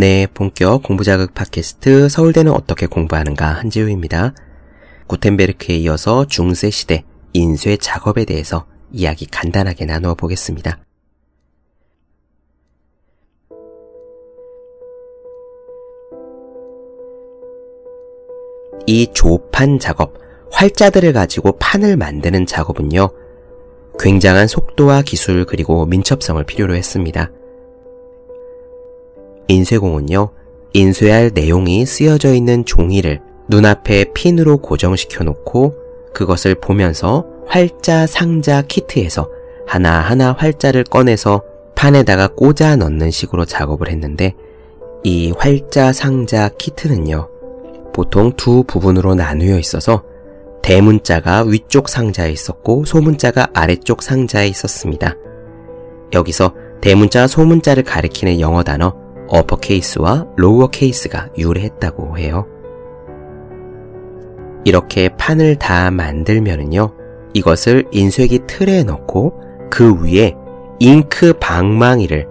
네, 본격 공부자극 팟캐스트 서울대는 어떻게 공부하는가 한지우입니다. 구텐베르크에 이어서 중세 시대 인쇄 작업에 대해서 이야기 간단하게 나누어 보겠습니다. 이 조판 작업, 활자들을 가지고 판을 만드는 작업은요, 굉장한 속도와 기술 그리고 민첩성을 필요로 했습니다. 인쇄공은요, 인쇄할 내용이 쓰여져 있는 종이를 눈앞에 핀으로 고정시켜 놓고 그것을 보면서 활자 상자 키트에서 하나하나 활자를 꺼내서 판에다가 꽂아 넣는 식으로 작업을 했는데 이 활자 상자 키트는요, 보통 두 부분으로 나누어 있어서 대문자가 위쪽 상자에 있었고 소문자가 아래쪽 상자에 있었습니다. 여기서 대문자 소문자를 가리키는 영어 단어 uppercase와 lowercase가 유래했다고 해요. 이렇게 판을 다 만들면은요, 이것을 인쇄기 틀에 넣고 그 위에 잉크 방망이를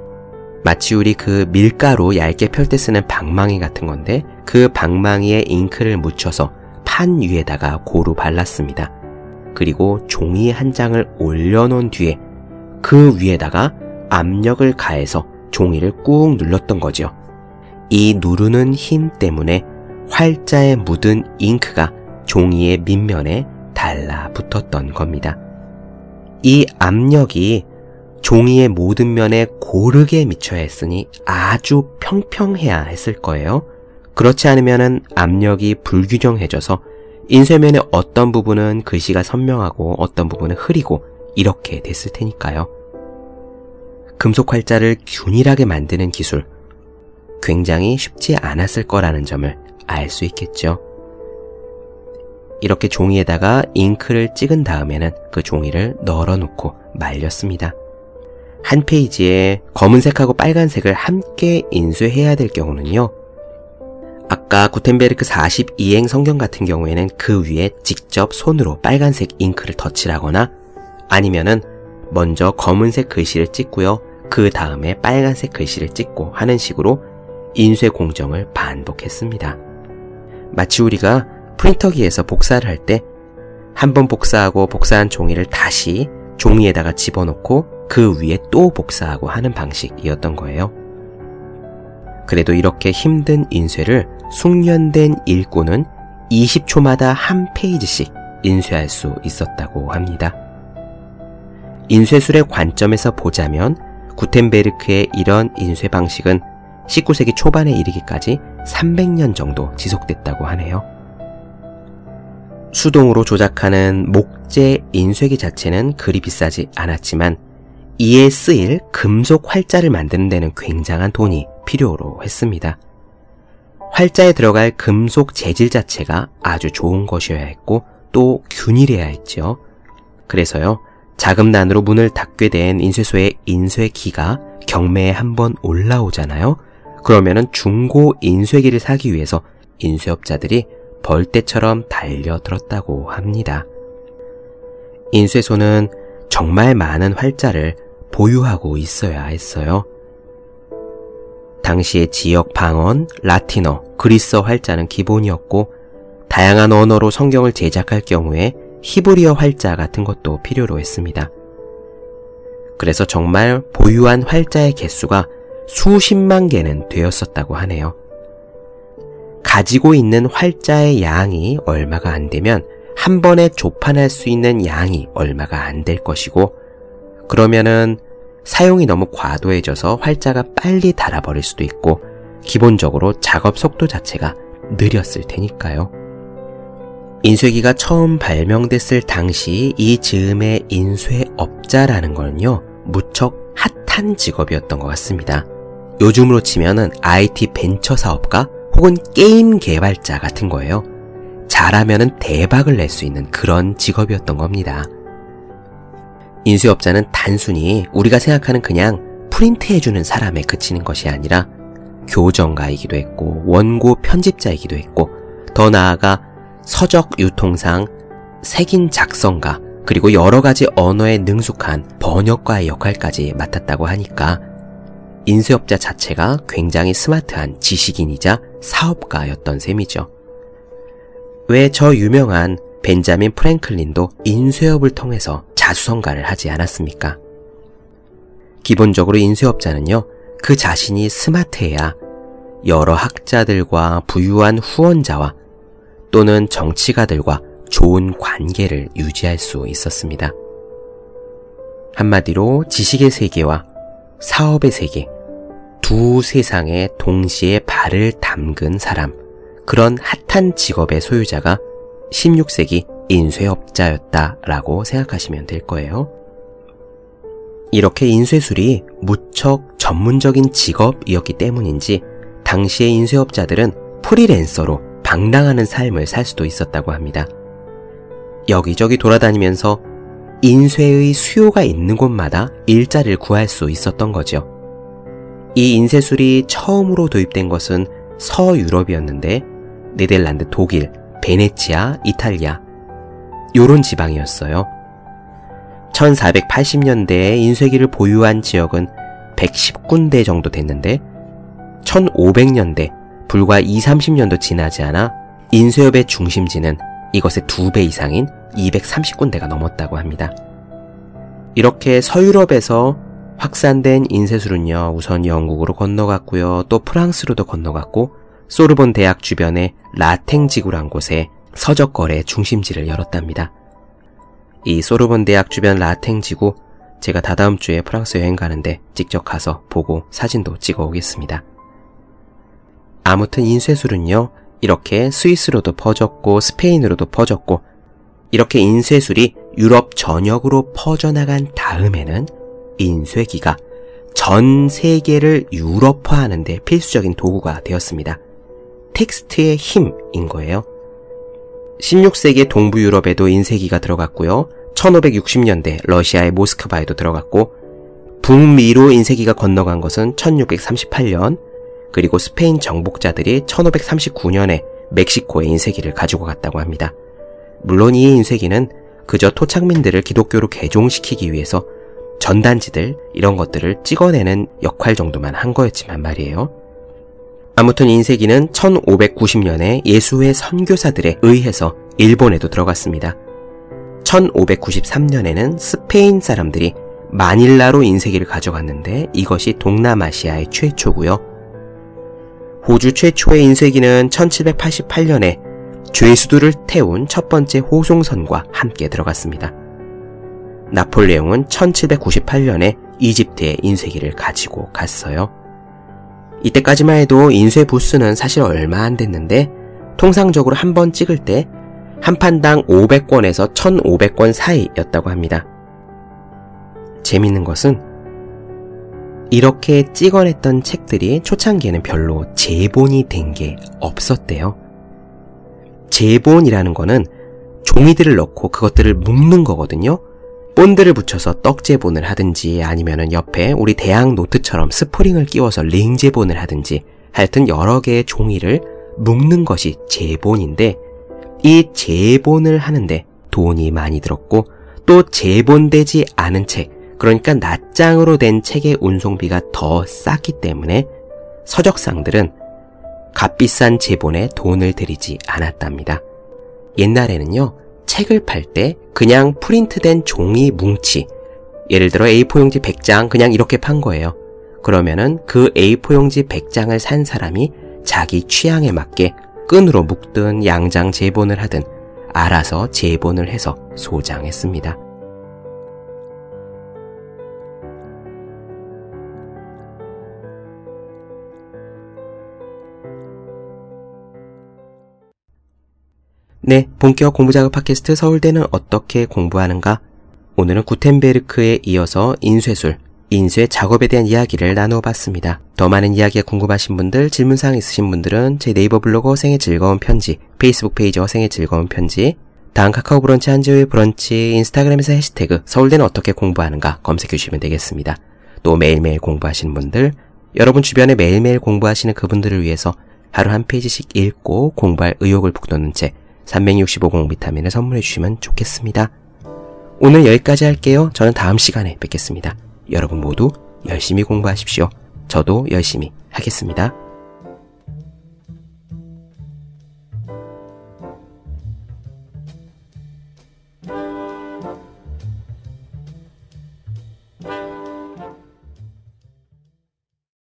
마치 우리 그 밀가루 얇게 펼 때 쓰는 방망이 같은 건데 그 방망이에 잉크를 묻혀서 판 위에다가 고루 발랐습니다. 그리고 종이 한 장을 올려놓은 뒤에 그 위에다가 압력을 가해서 종이를 꾹 눌렀던 거죠. 이 누르는 힘 때문에 활자에 묻은 잉크가 종이의 밑면에 달라붙었던 겁니다. 이 압력이 종이의 모든 면에 고르게 미쳐야 했으니 아주 평평해야 했을 거예요. 그렇지 않으면 압력이 불규정해져서 인쇄면의 어떤 부분은 글씨가 선명하고 어떤 부분은 흐리고 이렇게 됐을 테니까요. 금속 활자를 균일하게 만드는 기술, 굉장히 쉽지 않았을 거라는 점을 알 수 있겠죠. 이렇게 종이에다가 잉크를 찍은 다음에는 그 종이를 널어놓고 말렸습니다. 한 페이지에 검은색하고 빨간색을 함께 인쇄해야 될 경우는요. 아까 구텐베르크 42행 성경 같은 경우에는 그 위에 직접 손으로 빨간색 잉크를 덧칠하거나 아니면은 먼저 검은색 글씨를 찍고요. 그 다음에 빨간색 글씨를 찍고 하는 식으로 인쇄 공정을 반복했습니다. 마치 우리가 프린터기에서 복사를 할 때 한 번 복사하고 복사한 종이를 다시 종이에다가 집어넣고 그 위에 또 복사하고 하는 방식이었던 거예요. 그래도 이렇게 힘든 인쇄를 숙련된 일꾼은 20초마다 한 페이지씩 인쇄할 수 있었다고 합니다. 인쇄술의 관점에서 보자면 구텐베르크의 이런 인쇄 방식은 19세기 초반에 이르기까지 300년 정도 지속됐다고 하네요. 수동으로 조작하는 목재 인쇄기 자체는 그리 비싸지 않았지만 이에 쓰일 금속 활자를 만드는 데는 굉장한 돈이 필요로 했습니다. 활자에 들어갈 금속 재질 자체가 아주 좋은 것이어야 했고 또 균일해야 했죠. 그래서요, 자금난으로 문을 닫게 된 인쇄소의 인쇄기가 경매에 한번 올라오잖아요. 그러면은 중고 인쇄기를 사기 위해서 인쇄업자들이 벌떼처럼 달려들었다고 합니다. 인쇄소는 정말 많은 활자를 보유하고 있어야 했어요. 당시의 지역 방언, 라틴어, 그리스어 활자는 기본이었고 다양한 언어로 성경을 제작할 경우에 히브리어 활자 같은 것도 필요로 했습니다. 그래서 정말 보유한 활자의 개수가 수십만 개는 되었었다고 하네요. 가지고 있는 활자의 양이 얼마가 안 되면 한 번에 조판할 수 있는 양이 얼마가 안 될 것이고 그러면은 사용이 너무 과도해져서 활자가 빨리 닳아버릴 수도 있고 기본적으로 작업 속도 자체가 느렸을 테니까요. 인쇄기가 처음 발명됐을 당시 이 즈음의 인쇄업자라는 거는요, 무척 핫한 직업이었던 것 같습니다. 요즘으로 치면은 IT 벤처 사업가 혹은 게임 개발자 같은 거예요. 잘하면은 대박을 낼 수 있는 그런 직업이었던 겁니다. 인쇄업자는 단순히 우리가 생각하는 그냥 프린트해주는 사람에 그치는 것이 아니라 교정가이기도 했고 원고 편집자이기도 했고 더 나아가 서적 유통상 색인 작성가 그리고 여러 가지 언어에 능숙한 번역가의 역할까지 맡았다고 하니까 인쇄업자 자체가 굉장히 스마트한 지식인이자 사업가였던 셈이죠. 왜 저 유명한 벤자민 프랭클린도 인쇄업을 통해서 자수성가를 하지 않았습니까? 기본적으로 인쇄업자는요, 그 자신이 스마트해야 여러 학자들과 부유한 후원자와 또는 정치가들과 좋은 관계를 유지할 수 있었습니다. 한마디로 지식의 세계와 사업의 세계, 두 세상에 동시에 발을 담근 사람, 그런 핫한 직업의 소유자가 16세기 인쇄업자였다라고 생각하시면 될 거예요. 이렇게 인쇄술이 무척 전문적인 직업이었기 때문인지 당시의 인쇄업자들은 프리랜서로 방랑하는 삶을 살 수도 있었다고 합니다. 여기저기 돌아다니면서 인쇄의 수요가 있는 곳마다 일자리를 구할 수 있었던 거죠. 이 인쇄술이 처음으로 도입된 것은 서유럽이었는데 네덜란드, 독일, 베네치아, 이탈리아 요런 지방이었어요. 1480년대에 인쇄기를 보유한 지역은 110군데 정도 됐는데 1500년대 불과 2, 30년도 지나지 않아 인쇄업의 중심지는 이것의 두 배 이상인 230군데가 넘었다고 합니다. 이렇게 서유럽에서 확산된 인쇄술은요, 우선 영국으로 건너갔고요, 또 프랑스로도 건너갔고, 소르본 대학 주변의 라탱 지구란 곳에 서적거래 중심지를 열었답니다. 이 소르본 대학 주변 라탱 지구, 제가 다다음 주에 프랑스 여행 가는데 직접 가서 보고 사진도 찍어 오겠습니다. 아무튼 인쇄술은요, 이렇게 스위스로도 퍼졌고 스페인으로도 퍼졌고 이렇게 인쇄술이 유럽 전역으로 퍼져나간 다음에는 인쇄기가 전 세계를 유럽화하는 데 필수적인 도구가 되었습니다. 텍스트의 힘인 거예요. 16세기 동부 유럽에도 인쇄기가 들어갔고요. 1560년대 러시아의 모스크바에도 들어갔고 북미로 인쇄기가 건너간 것은 1638년 그리고 스페인 정복자들이 1539년에 멕시코에 인쇄기를 가지고 갔다고 합니다. 물론 이 인쇄기는 그저 토착민들을 기독교로 개종시키기 위해서 전단지들 이런 것들을 찍어내는 역할 정도만 한 거였지만 말이에요. 아무튼 인쇄기는 1590년에 예수의 선교사들에 의해서 일본에도 들어갔습니다. 1593년에는 스페인 사람들이 마닐라로 인쇄기를 가져갔는데 이것이 동남아시아의 최초고요. 호주 최초의 인쇄기는 1788년에 죄수들을 태운 첫 번째 호송선과 함께 들어갔습니다. 나폴레옹은 1798년에 이집트에 인쇄기를 가지고 갔어요. 이때까지만 해도 인쇄 부스는 사실 얼마 안 됐는데 통상적으로 한 번 찍을 때 한 판당 500권에서 1500권 사이였다고 합니다. 재밌는 것은 이렇게 찍어냈던 책들이 초창기에는 별로 재본이 된 게 없었대요. 재본이라는 거는 종이들을 넣고 그것들을 묶는 거거든요. 본드를 붙여서 떡재본을 하든지 아니면은 옆에 우리 대학 노트처럼 스프링을 끼워서 링재본을 하든지 하여튼 여러 개의 종이를 묶는 것이 재본인데 이 재본을 하는데 돈이 많이 들었고 또 재본되지 않은 책, 그러니까 낱장으로 된 책의 운송비가 더 쌌기 때문에 서적상들은 값비싼 제본에 돈을 들이지 않았답니다. 옛날에는요, 책을 팔 때 그냥 프린트된 종이 뭉치, 예를 들어 A4용지 100장 그냥 이렇게 판 거예요. 그러면은 그 A4용지 100장을 산 사람이 자기 취향에 맞게 끈으로 묶든 양장 제본을 하든 알아서 제본을 해서 소장했습니다. 네, 본격 공부작업 팟캐스트 서울대는 어떻게 공부하는가? 오늘은 구텐베르크에 이어서 인쇄술, 인쇄 작업에 대한 이야기를 나누어 봤습니다. 더 많은 이야기가 궁금하신 분들, 질문사항 있으신 분들은 제 네이버 블로그 생의 즐거운 편지, 페이스북 페이지 생의 즐거운 편지, 다음 카카오 브런치 한재우의 브런치, 인스타그램에서 해시태그 서울대는 어떻게 공부하는가 검색해 주시면 되겠습니다. 또 매일매일 공부하시는 분들, 여러분 주변에 매일매일 공부하시는 그분들을 위해서 하루 한 페이지씩 읽고 공부할 의욕을 북돋는 책, 365 공부 비타민을 선물해 주시면 좋겠습니다. 오늘 여기까지 할게요. 저는 다음 시간에 뵙겠습니다. 여러분 모두 열심히 공부하십시오. 저도 열심히 하겠습니다.